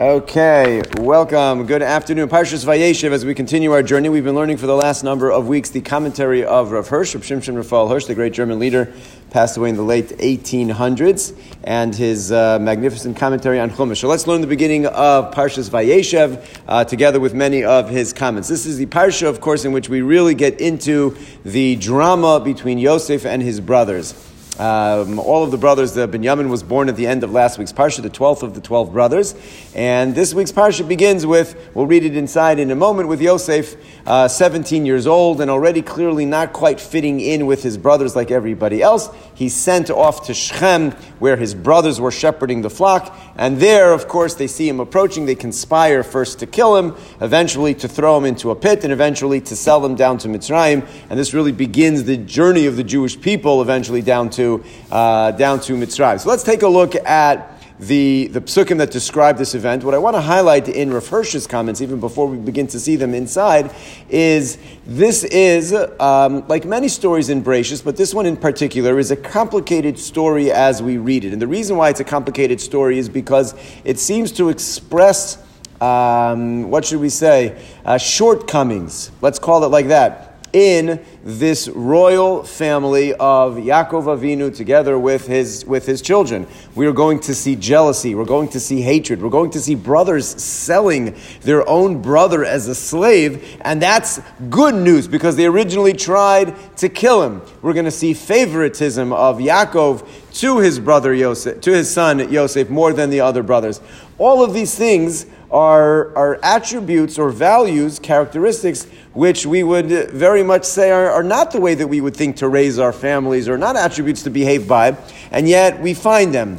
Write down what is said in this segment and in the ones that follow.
Okay, welcome. Good afternoon. Parshas Vayeshev, as we continue our journey, we've been learning for the last number of weeks the commentary of Rav Hirsch, Rav Shimshon Raphael Hirsch, the great German leader, passed away in the late 1800s, and his uh, magnificent commentary on Chumash. So let's learn the beginning of Parshas Vayeshev uh, together with many of his comments. This is the Parsha, of course, in which we really get into the drama between Yosef and his brothers. Um, all of the brothers, the Binyamin was born at the end of last week's parsha, the twelfth of the twelve brothers, and this week's parsha begins with we'll read it inside in a moment with Yosef, uh, seventeen years old, and already clearly not quite fitting in with his brothers like everybody else. He's sent off to Shechem, where his brothers were shepherding the flock, and there, of course, they see him approaching. They conspire first to kill him, eventually to throw him into a pit, and eventually to sell him down to Mitzrayim. And this really begins the journey of the Jewish people, eventually down to uh, down to Mitzrayim. So let's take a look at the, the psukim that describe this event. What I want to highlight in Rav Hirsch's comments, even before we begin to see them inside, is this is, um, like many stories in Bereshis, but this one in particular is a complicated story as we read it. And the reason why it's a complicated story is because it seems to express, um, what should we say, uh, shortcomings. Let's call it like that in this royal family of Yaakov Avinu together with his, with his children. We are going to see jealousy. We're going to see hatred. We're going to see brothers selling their own brother as a slave. And that's good news because they originally tried to kill him. We're going to see favoritism of Yaakov to his brother Yosef, to his son Yosef more than the other brothers. All of these things are, are attributes or values, characteristics, which we would very much say are, are not the way that we would think to raise our families, or not attributes to behave by, and yet we find them.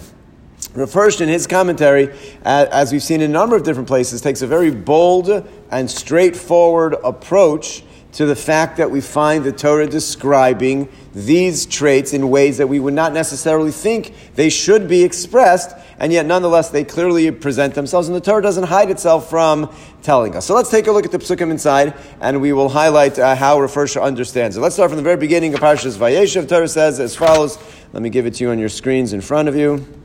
Rav in his commentary, as we've seen in a number of different places, takes a very bold and straightforward approach to the fact that we find the Torah describing these traits in ways that we would not necessarily think they should be expressed, and yet nonetheless they clearly present themselves, and the Torah doesn't hide itself from telling us. So let's take a look at the psukim inside, and we will highlight uh, how Hirsch understands it. Let's start from the very beginning of Parshas Vayeshev. Torah says as follows. Let me give it to you on your screens in front of you.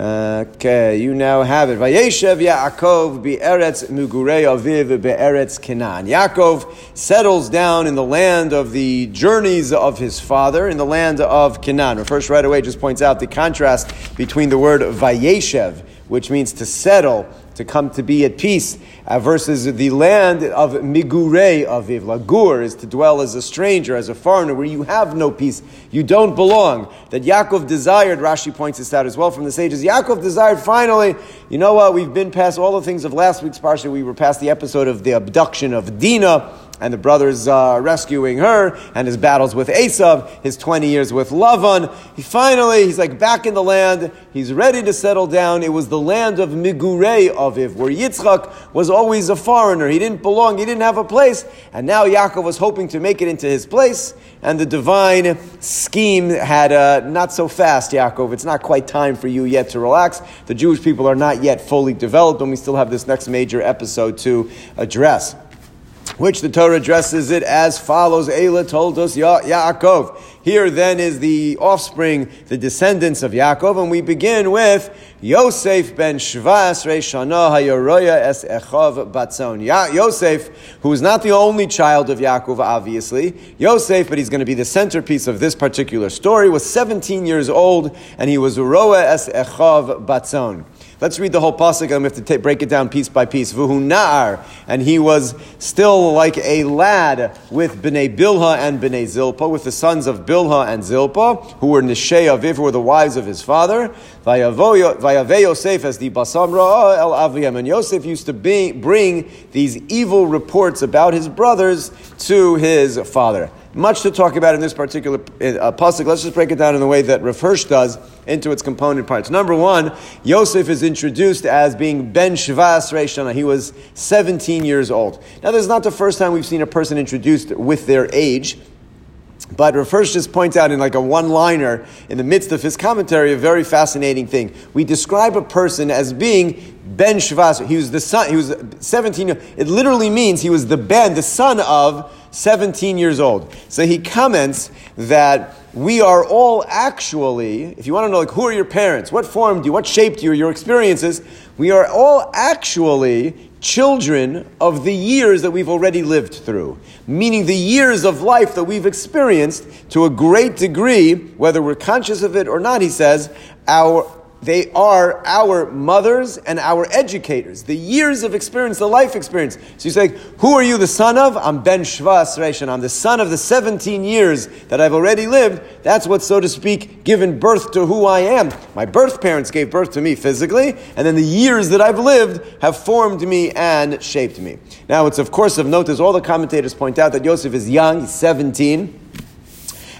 Okay, you now have it. Vayeshev Yaakov be'eretz mugurei aviv be'eretz Kenan. Yaakov settles down in the land of the journeys of his father, in the land of Kenan. Hirsch, right away, just points out the contrast between the word Vayeshev, which means to settle, to come to be at peace, uh, versus the land of Migurei Aviv. Lagur is to dwell as a stranger, as a foreigner, where you have no peace. You don't belong. That Yaakov desired, Rashi points this out as well from the sages. Yaakov desired finally, you know what, we've been past all the things of last week's Parsha. We were past the episode of the abduction of Dinah and the brothers uh, rescuing her, and his battles with Esav, his 20 years with Lavan. He finally, he's like back in the land, he's ready to settle down. It was the land of Migurei Aviv, where Yitzchak was always a foreigner. He didn't belong, he didn't have a place, and now Yaakov was hoping to make it into his place, and the divine scheme had uh, not so fast, Yaakov. It's not quite time for you yet to relax. The Jewish people are not yet fully developed, and we still have this next major episode to address which the Torah addresses it as follows: Eila told us ya- Yaakov. Here then is the offspring, the descendants of Yaakov, and we begin with Yosef ben Shvas Reishana Hayoroya es Echav Batzon. Ya- Yosef, who is not the only child of Yaakov, obviously. Yosef, but he's going to be the centerpiece of this particular story, was 17 years old, and he was Roa es Echav Batzon. Let's read the whole pasuk and we have to break it down piece by piece. Vuhu na'ar, and he was still like a lad with bnei Bilha and bnei Zilpa, with the sons of Bilha and Zilpa, who were Nishei Aviv, who were the wives of his father. Vayave Yosef as the basam ra'ah el aviyam, and Yosef used to be, bring these evil reports about his brothers to his father. Much to talk about in this particular uh, pasuk. Let's just break it down in the way that Hirsch does into its component parts. Number one, Yosef is introduced as being Ben Shvas Reishana. He was 17 years old. Now, this is not the first time we've seen a person introduced with their age. But Hirsch just points out in like a one-liner in the midst of his commentary a very fascinating thing. We describe a person as being Ben Shvas. He was the son. He was 17. It literally means he was the Ben, the son of 17 years old. So he comments that we are all actually, if you want to know, like, who are your parents? What formed you? What shaped you? Your experiences? We are all actually children of the years that we've already lived through, meaning the years of life that we've experienced to a great degree, whether we're conscious of it or not, he says, our they are our mothers and our educators. The years of experience, the life experience. So you say, who are you the son of? I'm Ben Shvas Reshan. I'm the son of the 17 years that I've already lived. That's what, so to speak, given birth to who I am. My birth parents gave birth to me physically, and then the years that I've lived have formed me and shaped me. Now, it's of course of note, as all the commentators point out, that Yosef is young, he's 17.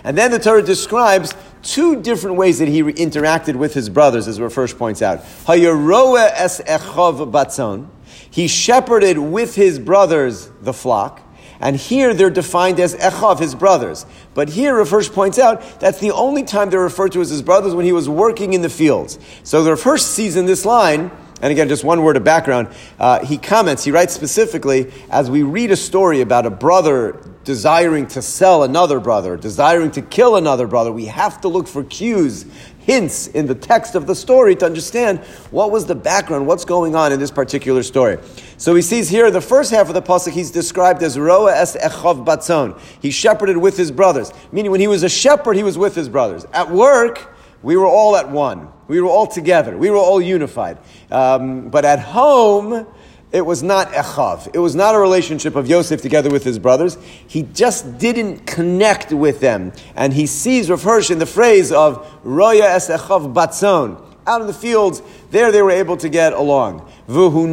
And then the Torah describes two different ways that he re- interacted with his brothers, as Rav Hirsch points out. Es batzon. He shepherded with his brothers the flock. And here they're defined as Echav, his brothers. But here Rav Hirsch points out that's the only time they're referred to as his brothers when he was working in the fields. So the Hirsch sees in this line, and again, just one word of background, uh, he comments, he writes specifically, as we read a story about a brother desiring to sell another brother, desiring to kill another brother, we have to look for cues, hints in the text of the story to understand what was the background, what's going on in this particular story. So he sees here the first half of the pasuk, he's described as Roa es echav batzon. He shepherded with his brothers, meaning when he was a shepherd, he was with his brothers. At work, we were all at one. We were all together. We were all unified. Um, but at home, it was not echav. It was not a relationship of Yosef together with his brothers. He just didn't connect with them. And he sees Rav Hirsch in the phrase of roya es echav batzon. Out in the fields, there they were able to get along. Vuhu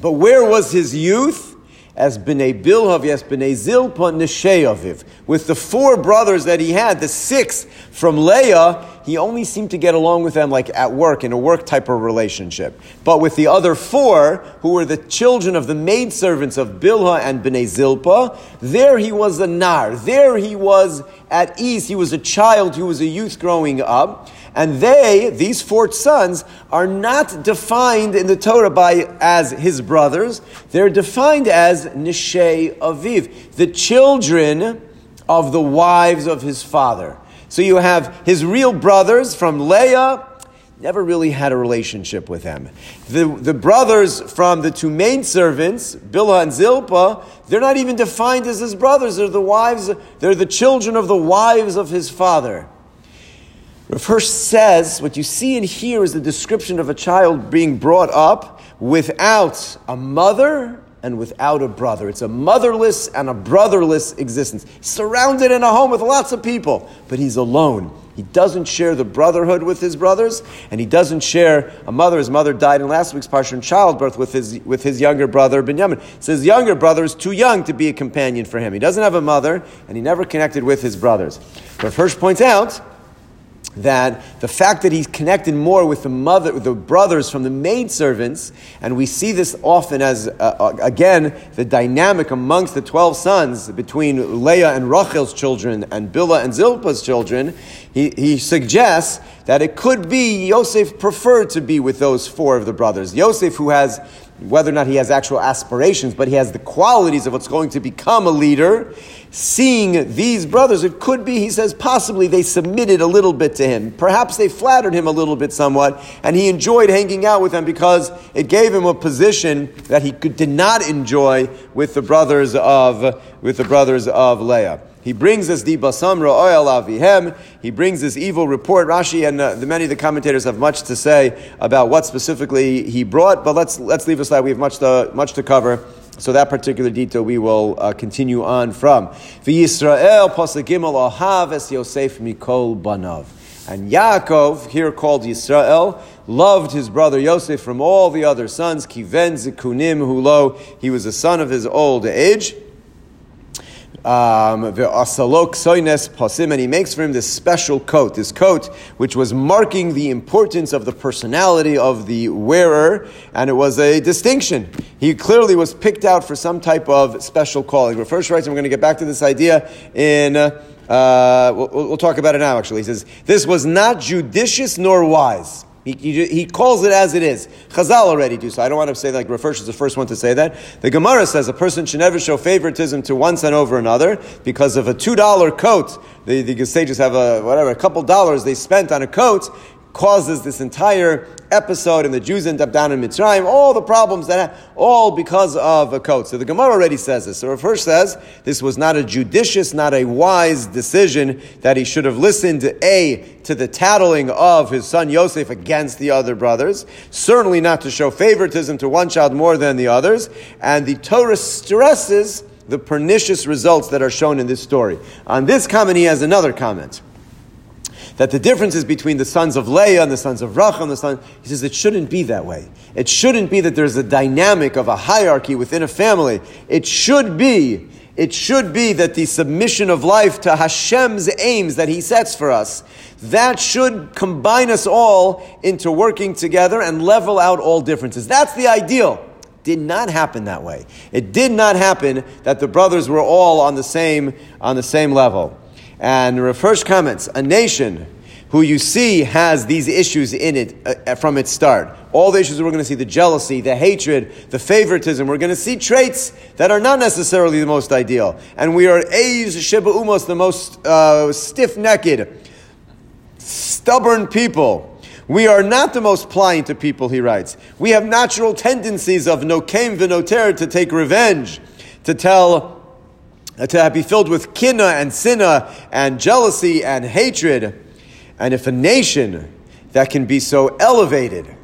but where was his youth? As Bnei Bilhav, yes, Bnei Zilpa, Nesheyaviv. With the four brothers that he had, the six from Leah, he only seemed to get along with them like at work, in a work type of relationship. But with the other four, who were the children of the maidservants of Bilhah and Bnei Zilpa, there he was a nar. There he was at ease. He was a child, he was a youth growing up. And they, these four sons, are not defined in the Torah by as his brothers. They're defined as Nishei Aviv, the children of the wives of his father. So you have his real brothers from Leah, never really had a relationship with them. The, the brothers from the two main servants, Bilhah and Zilpah, they're not even defined as his brothers. They're the wives, they're the children of the wives of his father. Rav Hirsch says what you see and hear is the description of a child being brought up without a mother and without a brother. It's a motherless and a brotherless existence. Surrounded in a home with lots of people, but he's alone. He doesn't share the brotherhood with his brothers, and he doesn't share a mother. His mother died in last week's parsha in childbirth with his, with his younger brother Binyamin. So his younger brother is too young to be a companion for him. He doesn't have a mother, and he never connected with his brothers. But Hirsch points out that the fact that he's connected more with the mother, with the brothers from the maidservants, and we see this often as, uh, uh again, the dynamic amongst the 12 sons between Leah and Rachel's children and Bilhah and Zilpah's children, he, he suggests that it could be Yosef preferred to be with those four of the brothers. Yosef, who has whether or not he has actual aspirations, but he has the qualities of what's going to become a leader. Seeing these brothers, it could be, he says, possibly they submitted a little bit to him. Perhaps they flattered him a little bit somewhat, and he enjoyed hanging out with them because it gave him a position that he could, did not enjoy with the brothers of, with the brothers of Leah. He brings this dibasam oil avihem. He brings this evil report. Rashi and uh, the, many of the commentators have much to say about what specifically he brought, but let's let's leave aside. We have much to much to cover. So that particular detail we will uh, continue on from. V'Yisrael pasagimel ahav es Yosef mikol banav. And Yaakov, here called Yisrael, loved his brother Yosef from all the other sons. Kiven zikunim hulo. He was a son of his old age um, pasim, and he makes for him this special coat, this coat which was marking the importance of the personality of the wearer, and it was a distinction. He clearly was picked out for some type of special calling. Hirsch writes, and we're going to get back to this idea in. Uh, we'll, we'll talk about it now, actually. He says, This was not judicious nor wise. He, he, he, calls it as it is. Chazal already do so. I don't want to say like Hirsch is the first one to say that. The Gemara says a person should never show favoritism to one son over another because of a two dollar coat. The, the sages have a whatever a couple dollars they spent on a coat causes this entire episode, and the Jews end up down in Mitzrayim. All the problems that all because of a coat. So the Gemara already says this. So Rav says this was not a judicious, not a wise decision that he should have listened a to the tattling of his son Yosef against the other brothers. Certainly not to show favoritism to one child more than the others. And the Torah stresses the pernicious results that are shown in this story. On this comment, he has another comment that the differences between the sons of Leah and the sons of Rachel and the son, he says it shouldn't be that way. It shouldn't be that there's a dynamic of a hierarchy within a family. It should be, it should be that the submission of life to Hashem's aims that He sets for us, that should combine us all into working together and level out all differences. That's the ideal did not happen that way. It did not happen that the brothers were all on the same on the same level. And Hirsch comments, a nation who you see has these issues in it uh, from its start. All the issues we're going to see the jealousy, the hatred, the favoritism. We're going to see traits that are not necessarily the most ideal. And we are Eiz Sheba Umos, the most uh, stiff necked, stubborn people. We are not the most pliant to people, he writes. We have natural tendencies of nokem v'noter to take revenge, to tell uh, to be filled with kina and sinna and jealousy and hatred. And if a nation that can be so elevated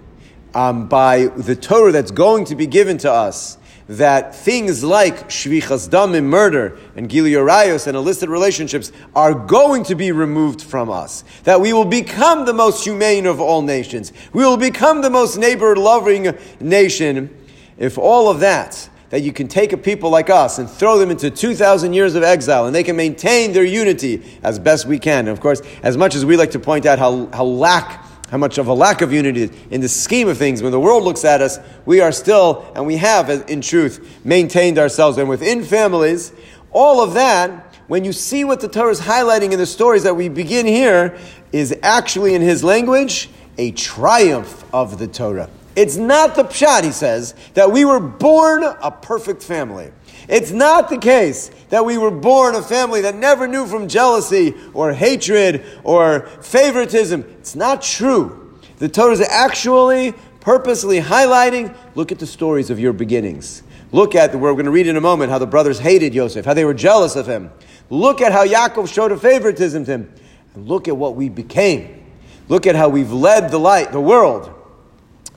um, by the Torah that's going to be given to us, that things like shfichas damim, murder, and giluy arayos and illicit relationships are going to be removed from us. That we will become the most humane of all nations. We will become the most neighbor-loving nation. If all of that that you can take a people like us and throw them into 2,000 years of exile and they can maintain their unity as best we can. And of course, as much as we like to point out how, how lack, how much of a lack of unity in the scheme of things, when the world looks at us, we are still, and we have, in truth, maintained ourselves. And within families, all of that, when you see what the Torah is highlighting in the stories that we begin here, is actually in his language a triumph of the Torah. It's not the pshat, he says, that we were born a perfect family. It's not the case that we were born a family that never knew from jealousy or hatred or favoritism. It's not true. The Torah is actually purposely highlighting look at the stories of your beginnings. Look at, we're going to read in a moment how the brothers hated Yosef, how they were jealous of him. Look at how Yaakov showed a favoritism to him. And look at what we became. Look at how we've led the light, the world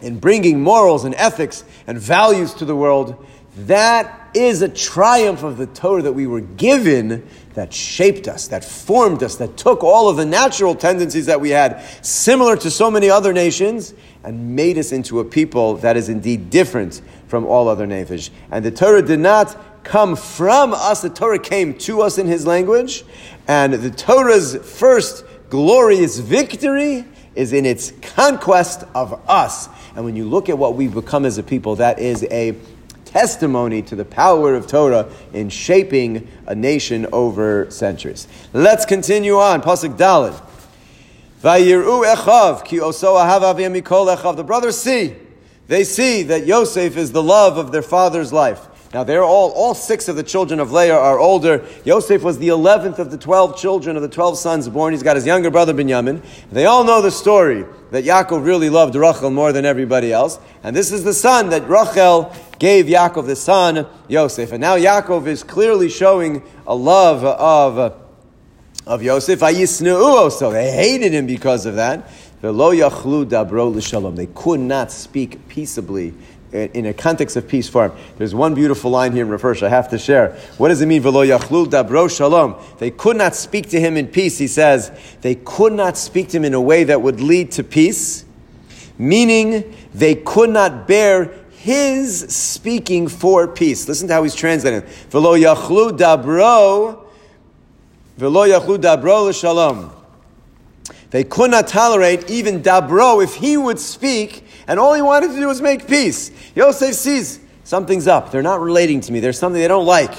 in bringing morals and ethics and values to the world, that is a triumph of the Torah that we were given that shaped us, that formed us, that took all of the natural tendencies that we had, similar to so many other nations, and made us into a people that is indeed different from all other nations. And the Torah did not come from us, the Torah came to us in His language, and the Torah's first glorious victory is in its conquest of us. And when you look at what we've become as a people, that is a testimony to the power of Torah in shaping a nation over centuries. Let's continue on. Pasuk Dalid. Vayiru echav ki oso. The brothers see, they see that Yosef is the love of their father's life. Now they're all, all six of the children of Leah are older. Yosef was the eleventh of the twelve children of the twelve sons born. He's got his younger brother Binyamin. They all know the story that Yaakov really loved Rachel more than everybody else. And this is the son that Rachel gave Yaakov, the son Yosef. And now Yaakov is clearly showing a love of, of Yosef. So they hated him because of that. They could not speak peaceably in a context of peace for him. There's one beautiful line here in Hirsch I have to share. What does it mean? V'lo yachlu dabro shalom. They could not speak to him in peace. He says they could not speak to him in a way that would lead to peace, meaning they could not bear his speaking for peace. Listen to how he's translating. Dabro. Dabro. They could not tolerate even dabro if he would speak and all he wanted to do was make peace. Yosef sees something's up. They're not relating to me. There's something they don't like.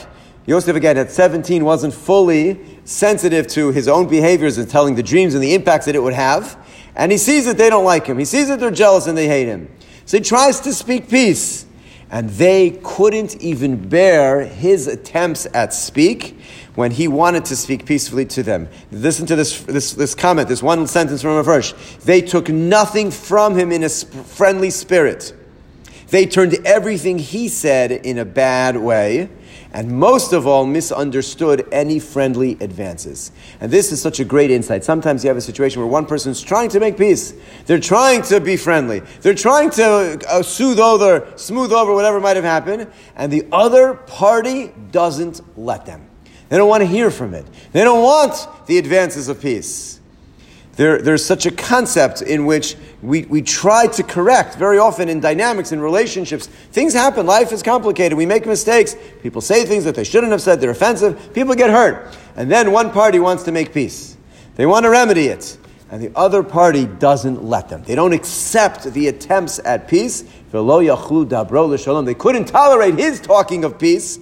Yosef, again, at 17, wasn't fully sensitive to his own behaviors and telling the dreams and the impacts that it would have. And he sees that they don't like him. He sees that they're jealous and they hate him. So he tries to speak peace. And they couldn't even bear his attempts at speak when he wanted to speak peacefully to them. Listen to this, this, this comment, this one sentence from a verse. They took nothing from him in a sp- friendly spirit. They turned everything he said in a bad way and most of all, misunderstood any friendly advances. And this is such a great insight. Sometimes you have a situation where one person is trying to make peace. They're trying to be friendly. They're trying to uh, soothe over, smooth over whatever might have happened, and the other party doesn't let them. They don't want to hear from it. They don't want the advances of peace there, there's such a concept in which we, we try to correct very often in dynamics, in relationships. Things happen, life is complicated, we make mistakes, people say things that they shouldn't have said, they're offensive, people get hurt. And then one party wants to make peace, they want to remedy it. And the other party doesn't let them. They don't accept the attempts at peace. They couldn't tolerate his talking of peace,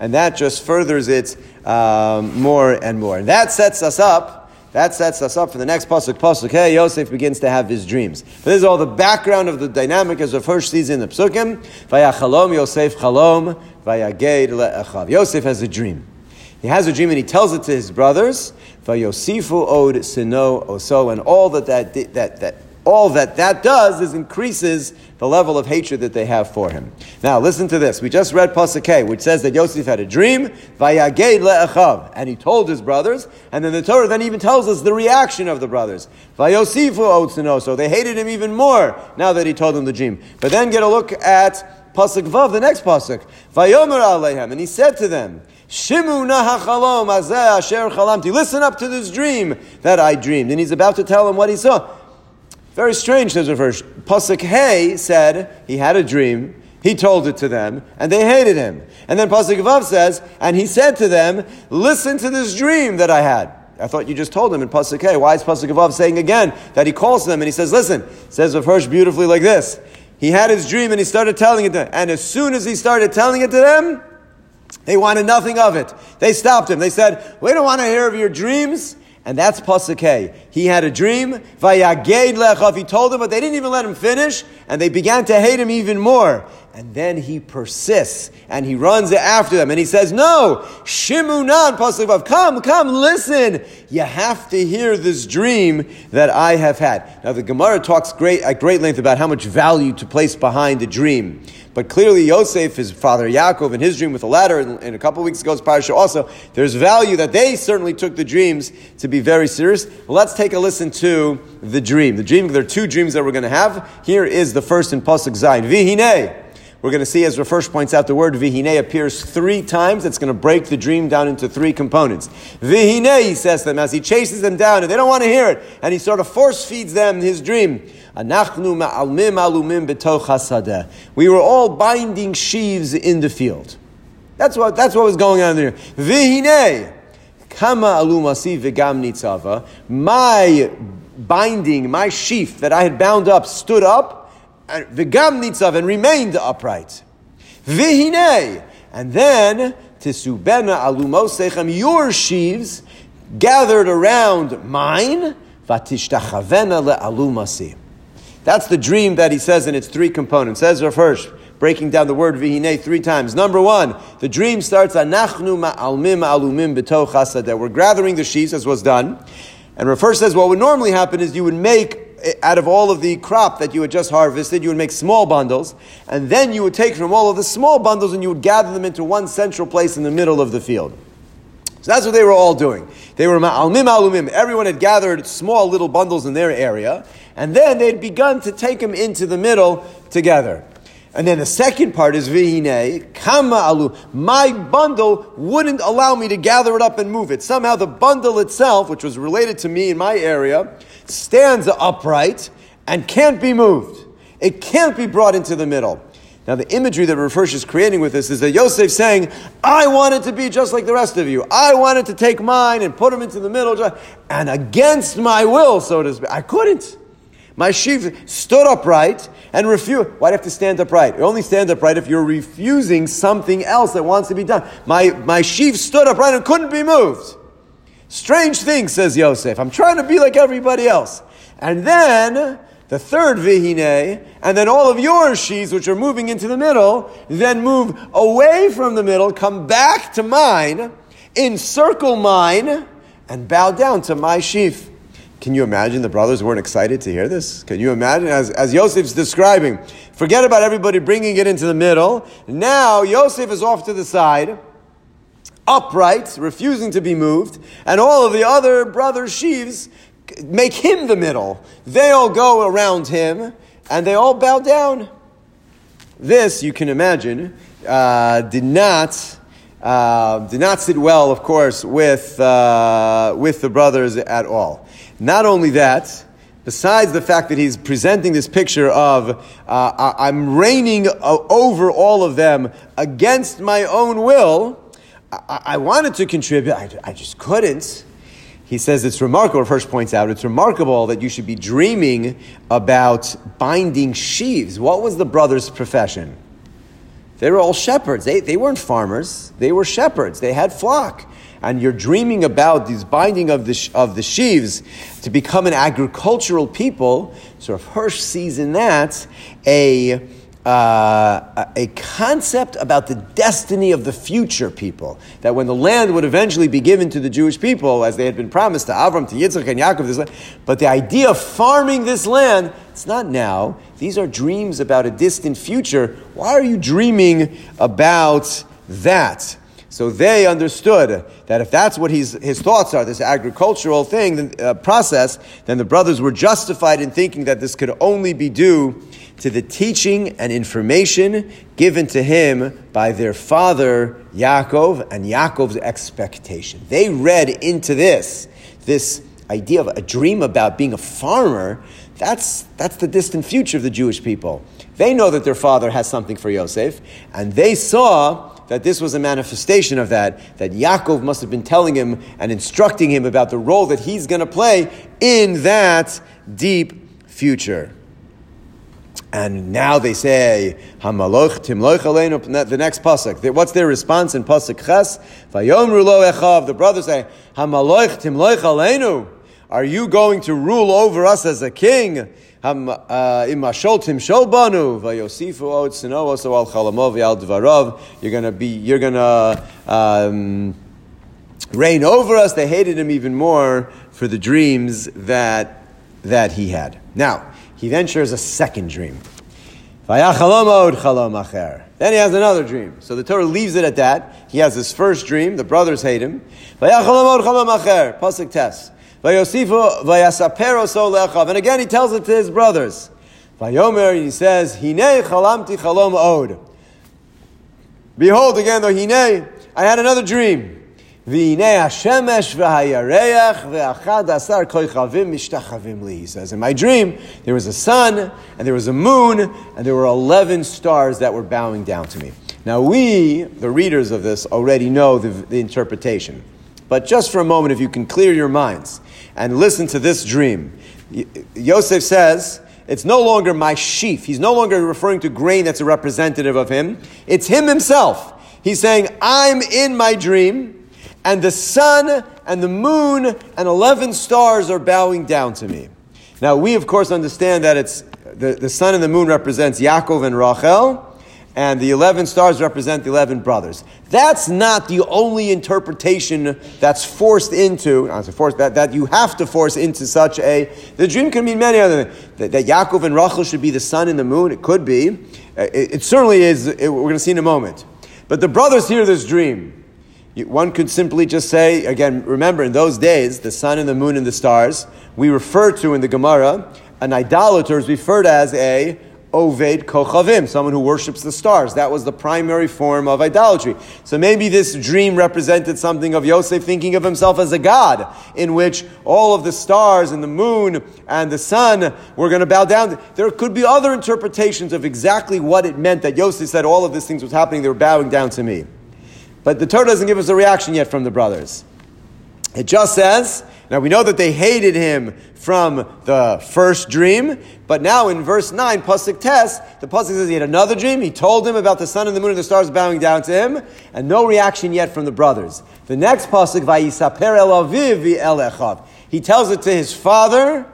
and that just furthers it um, more and more. And that sets us up that sets us up for the next pasuk. Pasuk Hey, Yosef begins to have his dreams. But this is all the background of the dynamic as the first season the psukim. Vayachalom Yosef chalom vayaged le'achav. Yosef has a dream. He has a dream and he tells it to his brothers. Vayosifu od sino oso, and all that that that that all that that does is increases the level of hatred that they have for him. Now, listen to this. We just read Pasuk which says that Yosef had a dream, and he told his brothers, and then the Torah then even tells us the reaction of the brothers. So they hated him even more now that he told them the dream. But then get a look at Pasuk Vav, the next Pasuk. Vayomer alehem, and he said to them, Shimu nahachalom asher chalamti. Listen up to this dream that I dreamed. And he's about to tell them what he saw. Very strange, says the verse. Pasuk Hay said he had a dream. He told it to them, and they hated him. And then Pasuk Vav says, and he said to them, "Listen to this dream that I had." I thought you just told him in Pasuk Hay. Why is Pasuk Vav saying again that he calls them and he says, "Listen"? Says the verse beautifully like this: He had his dream and he started telling it to them. And as soon as he started telling it to them, they wanted nothing of it. They stopped him. They said, "We don't want to hear of your dreams." And that's Pasuk He had a dream, Vayaged lechav. He told them, but they didn't even let him finish, and they began to hate him even more. And then he persists, and he runs after them, and he says, No, Shimunan, Pasuk come, come, listen. You have to hear this dream that I have had. Now, the Gemara talks great, at great length about how much value to place behind a dream. But clearly, Yosef, his father Yaakov, in his dream with the ladder, and, a couple weeks ago's parasha also, there's value that they certainly took the dreams to be very serious. Let's take a listen to the dream. The dream, there are two dreams that we're going to have. Here is the first in Pasuk Zayin. Vihine. We're going to see, as Rav points out, the word vihine appears three times. It's going to break the dream down into three components. Vihine, he says to them, as he chases them down, and they don't want to hear it, and he sort of force feeds them his dream. We were all binding sheaves in the field. That's what, that's what was going on there. Vihine, kama alumasi v'gam nitzava. My binding, my sheaf that I had bound up stood up, v'gam nitzav, and remained upright. Vihine, and then tisubena alumosechem, your sheaves gathered around mine, vatishtachavena le'alumasi. That's the dream that he says in its three components. Says Rav Hirsch, breaking down the word vihine three times. Number one, the dream starts anachnu ma'almim alumim b'toch that we're gathering the sheaves as was done. And Rav Hirsch says what would normally happen is you would make eh, out of all of the crop that you had just harvested, you would make small bundles, and then you would take from all of the small bundles and you would gather them into one central place in the middle of the field. So that's what they were all doing. They were ma'almim alumim. Everyone had gathered small little bundles in their area, and then they'd begun to take him into the middle together. And then the second part is vihine kama alu. My bundle wouldn't allow me to gather it up and move it. Somehow the bundle itself, which was related to me in my area, stands upright and can't be moved. It can't be brought into the middle. Now, the imagery that Hirsch is creating with this is that Yosef saying, I wanted to be just like the rest of you. I wanted to take mine and put them into the middle, and against my will, so to speak. I couldn't. My sheaf stood upright and refused. Why'd I have to stand upright? You only stand upright if you're refusing something else that wants to be done. My, my sheaf stood upright and couldn't be moved. Strange thing, says Yosef. I'm trying to be like everybody else. And then the third vihine, and then all of your sheaves, which are moving into the middle, then move away from the middle, come back to mine, encircle mine, and bow down to my sheaf. Can you imagine the brothers weren't excited to hear this? Can you imagine, as, as Yosef's describing, forget about everybody bringing it into the middle. Now Yosef is off to the side, upright, refusing to be moved, and all of the other brothers' sheaves make him the middle. They all go around him, and they all bow down. This, you can imagine, uh, did not uh, did not sit well, of course, with, uh, with the brothers at all. Not only that, besides the fact that he's presenting this picture of uh, I'm reigning over all of them against my own will, I, I wanted to contribute, I, I, just couldn't. He says it's remarkable, Hirsch points out, it's remarkable that you should be dreaming about binding sheaves. What was the brother's profession? They were all shepherds. They, they weren't farmers. They were shepherds. They had flock. And you're dreaming about these binding of the, of the sheaves to become an agricultural people. So if Hirsch sees in that a, uh, a concept about the destiny of the future people. That when the land would eventually be given to the Jewish people, as they had been promised to Avram, to Yitzchak, and Yaakov, this land, but the idea of farming this land, it's not now. These are dreams about a distant future. Why are you dreaming about that? So they understood that if that's what his, his thoughts are, this agricultural thing, uh, process, then the brothers were justified in thinking that this could only be due to the teaching and information given to him by their father Yaakov and Yaakov's expectation. They read into this, this idea of a dream about being a farmer, that's, that's the distant future of the Jewish people. They know that their father has something for Yosef, and they saw that this was a manifestation of that, that Yaakov must have been telling him and instructing him about the role that he's going to play in that deep future. And now they say, Hamaloch timloch aleinu, the next pasuk. What's their response in pasuk ches? Vayomru lo echav. The brothers say, Hamaloch timloch aleinu. Are you going to rule over us as a king? Sinoos al. You're to be. You're to. Um, reign over us. They hated him even more for the dreams that, that he had. Now, he then shares a second dream. Then he has another dream. So the Torah leaves it at that. He has his first dream. The brothers hate him. Pasuk Tes. And again he tells it to his brothers. Vayomer, he says, Hine chalamti chalom od. Behold again, though Hine, I had another dream. He says, in my dream, there was a sun, and there was a moon, and there were 11 stars that were bowing down to me. Now, we, the readers of this, already know the, the interpretation. But just for a moment, if you can clear your minds and listen to this dream. Yosef says, it's no longer my sheaf. He's no longer referring to grain that's a representative of him. It's him himself. He's saying, I'm in my dream and the sun and the moon and 11 stars are bowing down to me. Now, we of course understand that it's the, the sun and the moon represents Yaakov and Rachel, and the 11 stars represent the 11 brothers. That's not the only interpretation that's forced into, uh, not forced, that, that you have to force into such a, the dream can mean many other things. That, that Yaakov and Rachel should be the sun and the moon, it could be. Uh, it, it certainly is, it, we're going to see in a moment. But the brothers hear this dream. One could simply just say, again, remember in those days, the sun and the moon and the stars, we refer to in the Gemara, an idolater is referred as a Oved Kochavim, someone who worships the stars. That was the primary form of idolatry. So maybe this dream represented something of Yosef thinking of himself as a god, in which all of the stars and the moon and the sun were going to bow down. There could be other interpretations of exactly what it meant that Yosef said all of these things was happening, they were bowing down to me. But the Torah doesn't give us a reaction yet from the brothers. It just says, now we know that they hated him from the first dream, but now in verse 9, Pasuk Tes, the Pasuk says he had another dream. He told him about the sun and the moon and the stars bowing down to him, and no reaction yet from the brothers. The next Pasuk, Vayisaper el aviv. He tells it to his father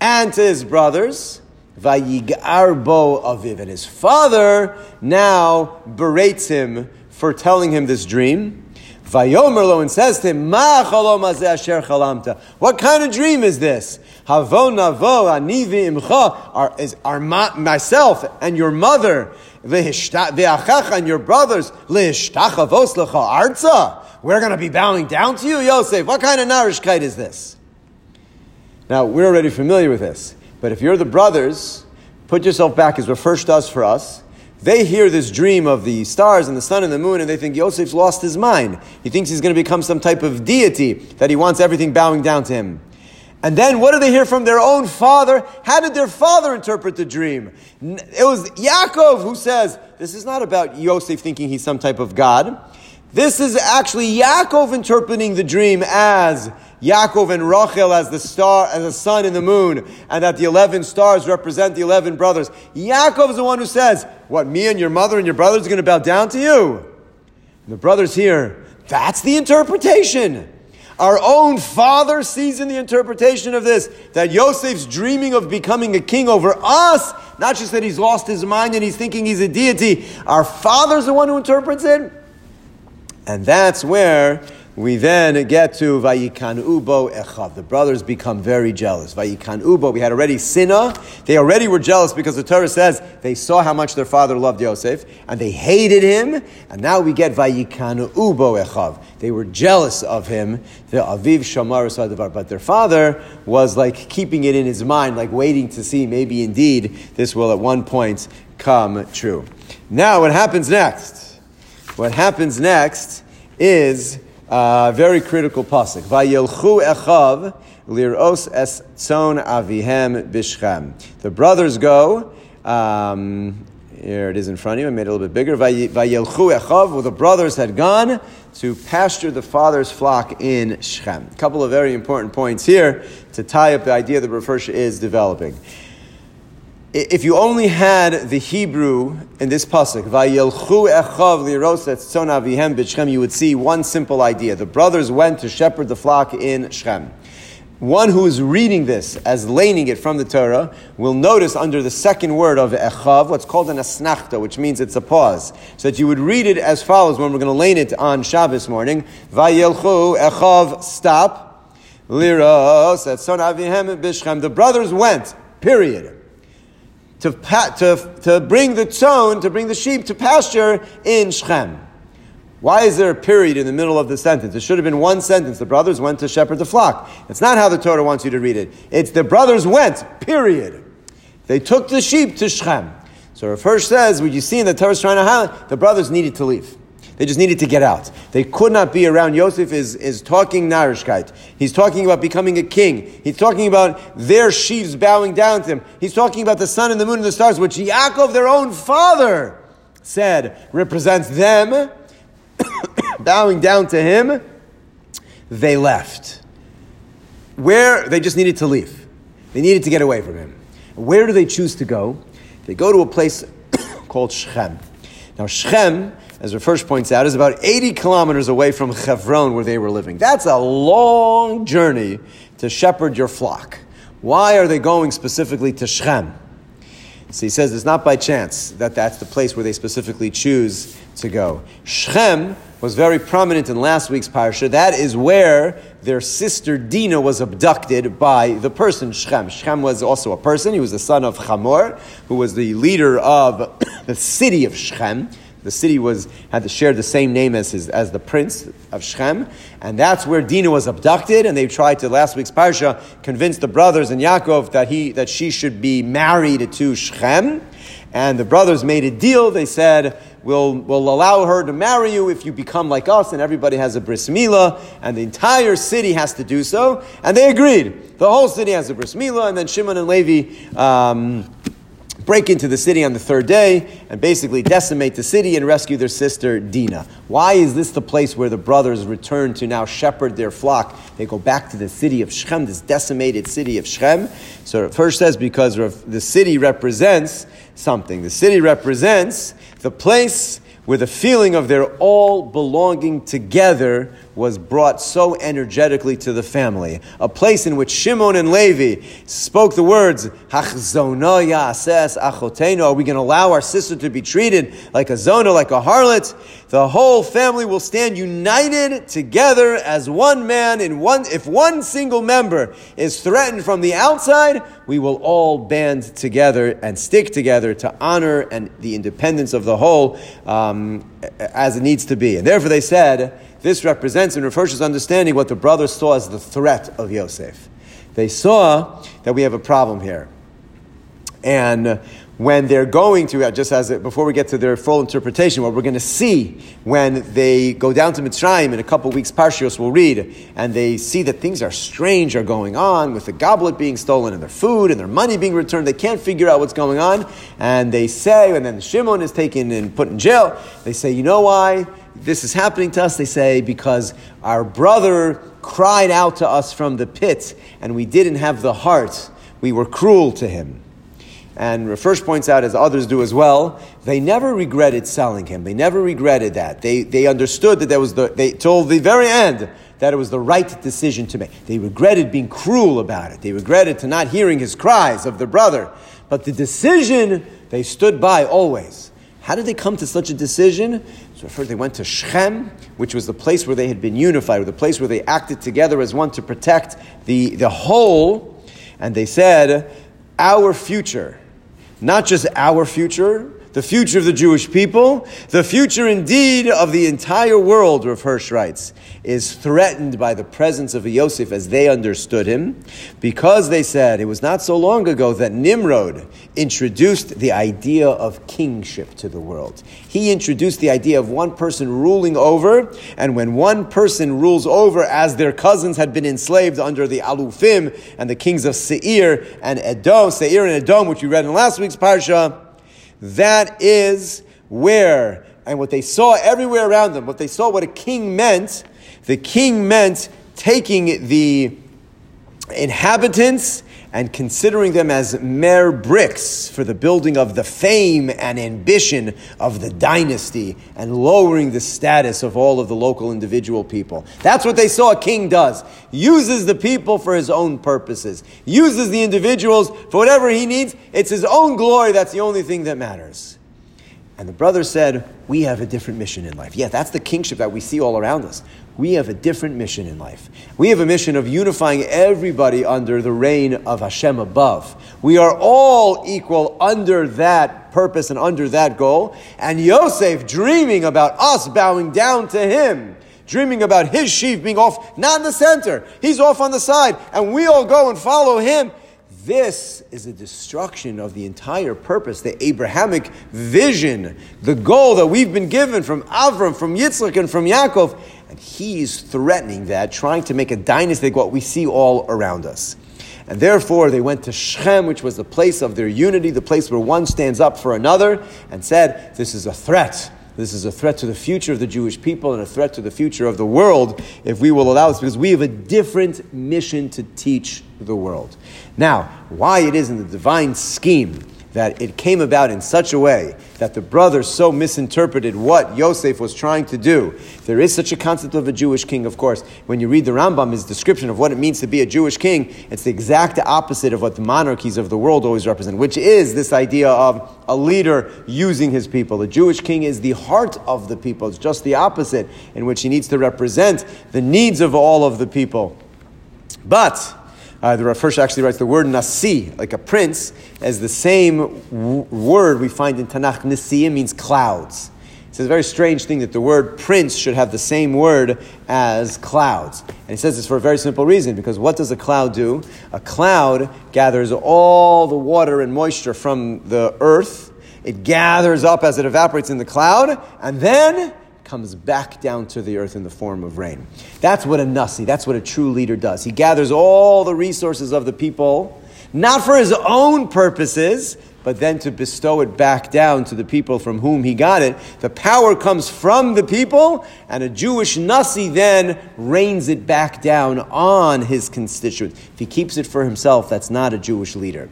and to his brothers. Vayigarbo aviv. And his father now berates him for telling him this dream. Vayomerlo and says to him, Ma asher chalamta. What kind of dream is this? Havo navo anivi imcha. Is, my, myself and your mother, ve'achacha and your brothers, le'ishtachavos lecha arza. We're going to be bowing down to you, Yosef. What kind of narishkeit is this? Now, we're already familiar with this. But if you're the brothers, put yourself back as Rav does for us. They hear this dream of the stars and the sun and the moon, and they think Yosef's lost his mind. He thinks he's going to become some type of deity, that he wants everything bowing down to him. And then what do they hear from their own father? How did their father interpret the dream? It was Yaakov who says, This is not about Yosef thinking he's some type of God. This is actually Yaakov interpreting the dream as Yaakov and Rachel as the star, as the sun and the moon, and that the eleven stars represent the eleven brothers. Yaakov is the one who says, "What me and your mother and your brothers are going to bow down to you." And the brothers here, that's the interpretation. Our own father sees in the interpretation of this that Yosef's dreaming of becoming a king over us, not just that he's lost his mind and he's thinking he's a deity. Our father's the one who interprets it. And that's where we then get to Vayikan Ubo Echav. The brothers become very jealous. Vayikan Ubo, we had already Sinna. They already were jealous because the Torah says they saw how much their father loved Yosef and they hated him. And now we get Vayikan Ubo Echav. They were jealous of him. The Aviv Shamar Sadavar. But their father was like keeping it in his mind, like waiting to see maybe indeed this will at one point come true. Now, what happens next? What happens next is uh, very critical pasuk. Vayelchu echav liros es tzon avihem bishchem. The brothers go. Um, here it is in front of you. I made it a little bit bigger. Vayelchu echav. Well, the brothers had gone to pasture the father's flock in Shechem. A couple of very important points here to tie up the idea that Rav is developing if you only had the Hebrew in this pasuk, "Vayelchu echav liroset tzon avihem b'Shechem," you would see one simple idea: the brothers went to shepherd the flock in Shechem. One who is reading this as laning it from the Torah will notice under the second word of echav what's called an asnachta, which means it's a pause. So that you would read it as follows when we're going to lane it on Shabbos morning: Vayelchu echav stop liros et son avihem b'Shechem. The brothers went. Period to, to, to bring the tzon, to bring the sheep to pasture in Shechem. Why is there a period in the middle of the sentence? It should have been one sentence. The brothers went to shepherd the flock. It's not how the Torah wants you to read it. It's the brothers went, period. They took the sheep to Shechem. So Hirsch says, what you see in the Torah is trying to highlight, the brothers needed to leave. They just needed to get out. They could not be around. Yosef is, is talking Narishkeit. He's talking about becoming a king. He's talking about their sheaves bowing down to him. He's talking about the sun and the moon and the stars, which Yaakov, their own father, said represents them bowing down to him. They left. Where they just needed to leave. They needed to get away from him. Where do they choose to go? They go to a place called Shechem. Now, Shechem as Rav Hirsch points out, is about 80 kilometers away from Hebron where they were living. That's a long journey to shepherd your flock. Why are they going specifically to Shechem? So he says it's not by chance that that's the place where they specifically choose to go. Shechem was very prominent in last week's parsha. That is where their sister Dinah was abducted by the person Shechem. Shechem was also a person. He was the son of Hamor, who was the leader of the city of Shechem. The city was had to share the same name as his, as the prince of Shechem, and that's where Dinah was abducted. And they tried to last week's parsha convince the brothers and Yaakov that he that she should be married to Shechem. And the brothers made a deal. They said, we'll, we'll allow her to marry you if you become like us, and everybody has a bris milah, and the entire city has to do so. And they agreed. The whole city has a bris milah, and then Shimon and Levi um, break into the city on the third day and basically decimate the city and rescue their sister Dinah. Why is this the place where the brothers return to now shepherd their flock? They go back to the city of Shechem, this decimated city of Shechem. So Hirsch says because the city represents something. The city represents the place where the feeling of their all belonging together was brought so energetically to the family. A place in which Shimon and Levi spoke the words, achoteno. Are we going to allow our sister to be treated like a zona, like a harlot? The whole family will stand united together as one man in one, if one single member is threatened from the outside, we will all band together and stick together to honor and the independence of the whole um, as it needs to be. And therefore they said, this represents and refers to understanding what the brothers saw as the threat of Yosef. They saw that we have a problem here. And when they're going to, uh, just as before we get to their full interpretation, what we're going to see when they go down to Mitzrayim in a couple weeks, Parshios will read, and they see that things are strange are going on with the goblet being stolen and their food and their money being returned. They can't figure out what's going on, and they say, and then Shimon is taken and put in jail. They say, you know why this is happening to us? They say because our brother cried out to us from the pit, and we didn't have the heart. We were cruel to him and Rav Hirsch points out, as others do as well, they never regretted selling him. They never regretted that. They, they understood that there was the, they told the very end that it was the right decision to make. They regretted being cruel about it. They regretted to not hearing his cries of their brother. But the decision, they stood by always. How did they come to such a decision? So first they went to Shechem, which was the place where they had been unified, the place where they acted together as one to protect the, the whole. And they said, our future, not just our future, the future of the Jewish people, the future indeed of the entire world, Rav Hirsch writes, is threatened by the presence of Yosef as they understood him, because they said it was not so long ago that Nimrod introduced the idea of kingship to the world. He introduced the idea of one person ruling over, and when one person rules over, as their cousins had been enslaved under the Alufim and the kings of Seir and Edom, Seir and Edom, which we read in last week's parsha, that is where, and what they saw everywhere around them, what they saw what a king meant, the king meant taking the inhabitants and considering them as mere bricks for the building of the fame and ambition of the dynasty and lowering the status of all of the local individual people. That's what they saw a king does. Uses the people for his own purposes, uses the individuals for whatever he needs. It's his own glory that's the only thing that matters. And the brother said, We have a different mission in life. Yeah, that's the kingship that we see all around us. We have a different mission in life. We have a mission of unifying everybody under the reign of Hashem above. We are all equal under that purpose and under that goal. And Yosef dreaming about us bowing down to him dreaming about his sheaf being off, not in the center. He's off on the side, and we all go and follow him. This is a destruction of the entire purpose, the Abrahamic vision, the goal that we've been given from Avram, from Yitzchak, and from Yaakov. And he's threatening that, trying to make a dynasty like what we see all around us. And therefore, they went to Shechem, which was the place of their unity, the place where one stands up for another, and said, This is a threat. This is a threat to the future of the Jewish people and a threat to the future of the world if we will allow this, because we have a different mission to teach the world. Now, why it is in the divine scheme that it came about in such a way that the brothers so misinterpreted what Yosef was trying to do. There is such a concept of a Jewish king, of course. When you read the Rambam, his description of what it means to be a Jewish king, it's the exact opposite of what the monarchies of the world always represent, which is this idea of a leader using his people. The Jewish king is the heart of the people. It's just the opposite, in which he needs to represent the needs of all of the people. But uh, the Rav actually writes the word nasi, like a prince, as the same w- word we find in Tanakh. Nasiim means clouds. It's a very strange thing that the word prince should have the same word as clouds. And he says this for a very simple reason, because what does a cloud do? A cloud gathers all the water and moisture from the earth. It gathers up as it evaporates in the cloud, and then comes back down to the earth in the form of rain. That's what a nasi, that's what a true leader does. He gathers all the resources of the people, not for his own purposes, but then to bestow it back down to the people from whom he got it. The power comes from the people, and a Jewish nasi then rains it back down on his constituents. If he keeps it for himself, that's not a Jewish leader.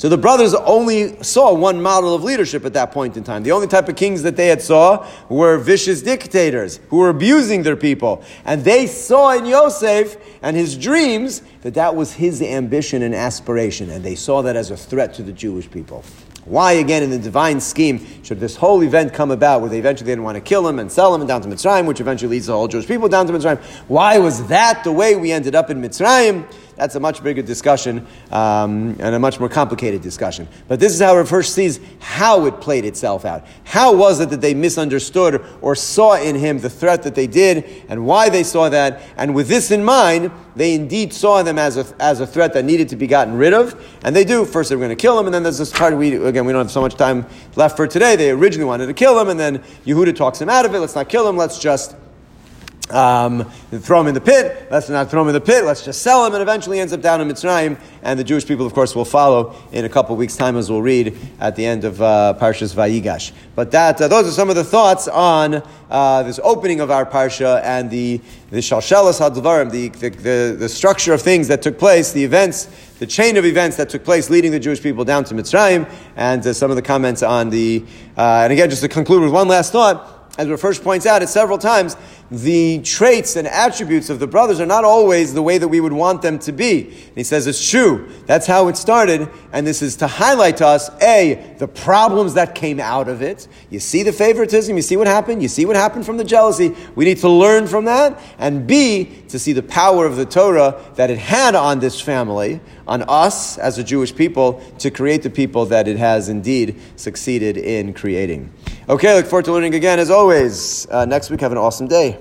So the brothers only saw one model of leadership at that point in time. The only type of kings that they had saw were vicious dictators who were abusing their people. And they saw in Yosef and his dreams that that was his ambition and aspiration. And they saw that as a threat to the Jewish people. Why, again, in the divine scheme, should this whole event come about where they eventually didn't want to kill him and sell him and down to Mitzrayim, which eventually leads the whole Jewish people down to Mitzrayim? Why was that the way we ended up in Mitzrayim? That's a much bigger discussion um, and a much more complicated discussion. But this is how Rav Hirsch sees how it played itself out. How was it that they misunderstood or saw in him the threat that they did and why they saw that? And with this in mind, they indeed saw them as a, as a threat that needed to be gotten rid of. And they do. First, they were going to kill him, and then there's this part, we, again, we don't have so much time left for today. They originally wanted to kill him, and then Yehuda talks him out of it. Let's not kill him, let's just um, throw him in the pit. Let's not throw him in the pit. Let's just sell him, and eventually ends up down in Mitzrayim. And the Jewish people, of course, will follow in a couple weeks' time, as we'll read at the end of uh, Parshas Vayigash. But that uh, those are some of the thoughts on uh, this opening of our parsha and the the shalshelas hadvarim, the, the, the the structure of things that took place, the events, the chain of events that took place, leading the Jewish people down to Mitzrayim, and uh, some of the comments on the. Uh, and again, just to conclude with one last thought as Hirsch points out it several times, the traits and attributes of the brothers are not always the way that we would want them to be. And he says it's true. That's how it started. And this is to highlight to us, A, the problems that came out of it. You see the favoritism, you see what happened, you see what happened from the jealousy. We need to learn from that. And B, to see the power of the Torah that it had on this family, on us as a Jewish people, to create the people that it has indeed succeeded in creating. Okay, look forward to learning again as always. Uh, next week, have an awesome day.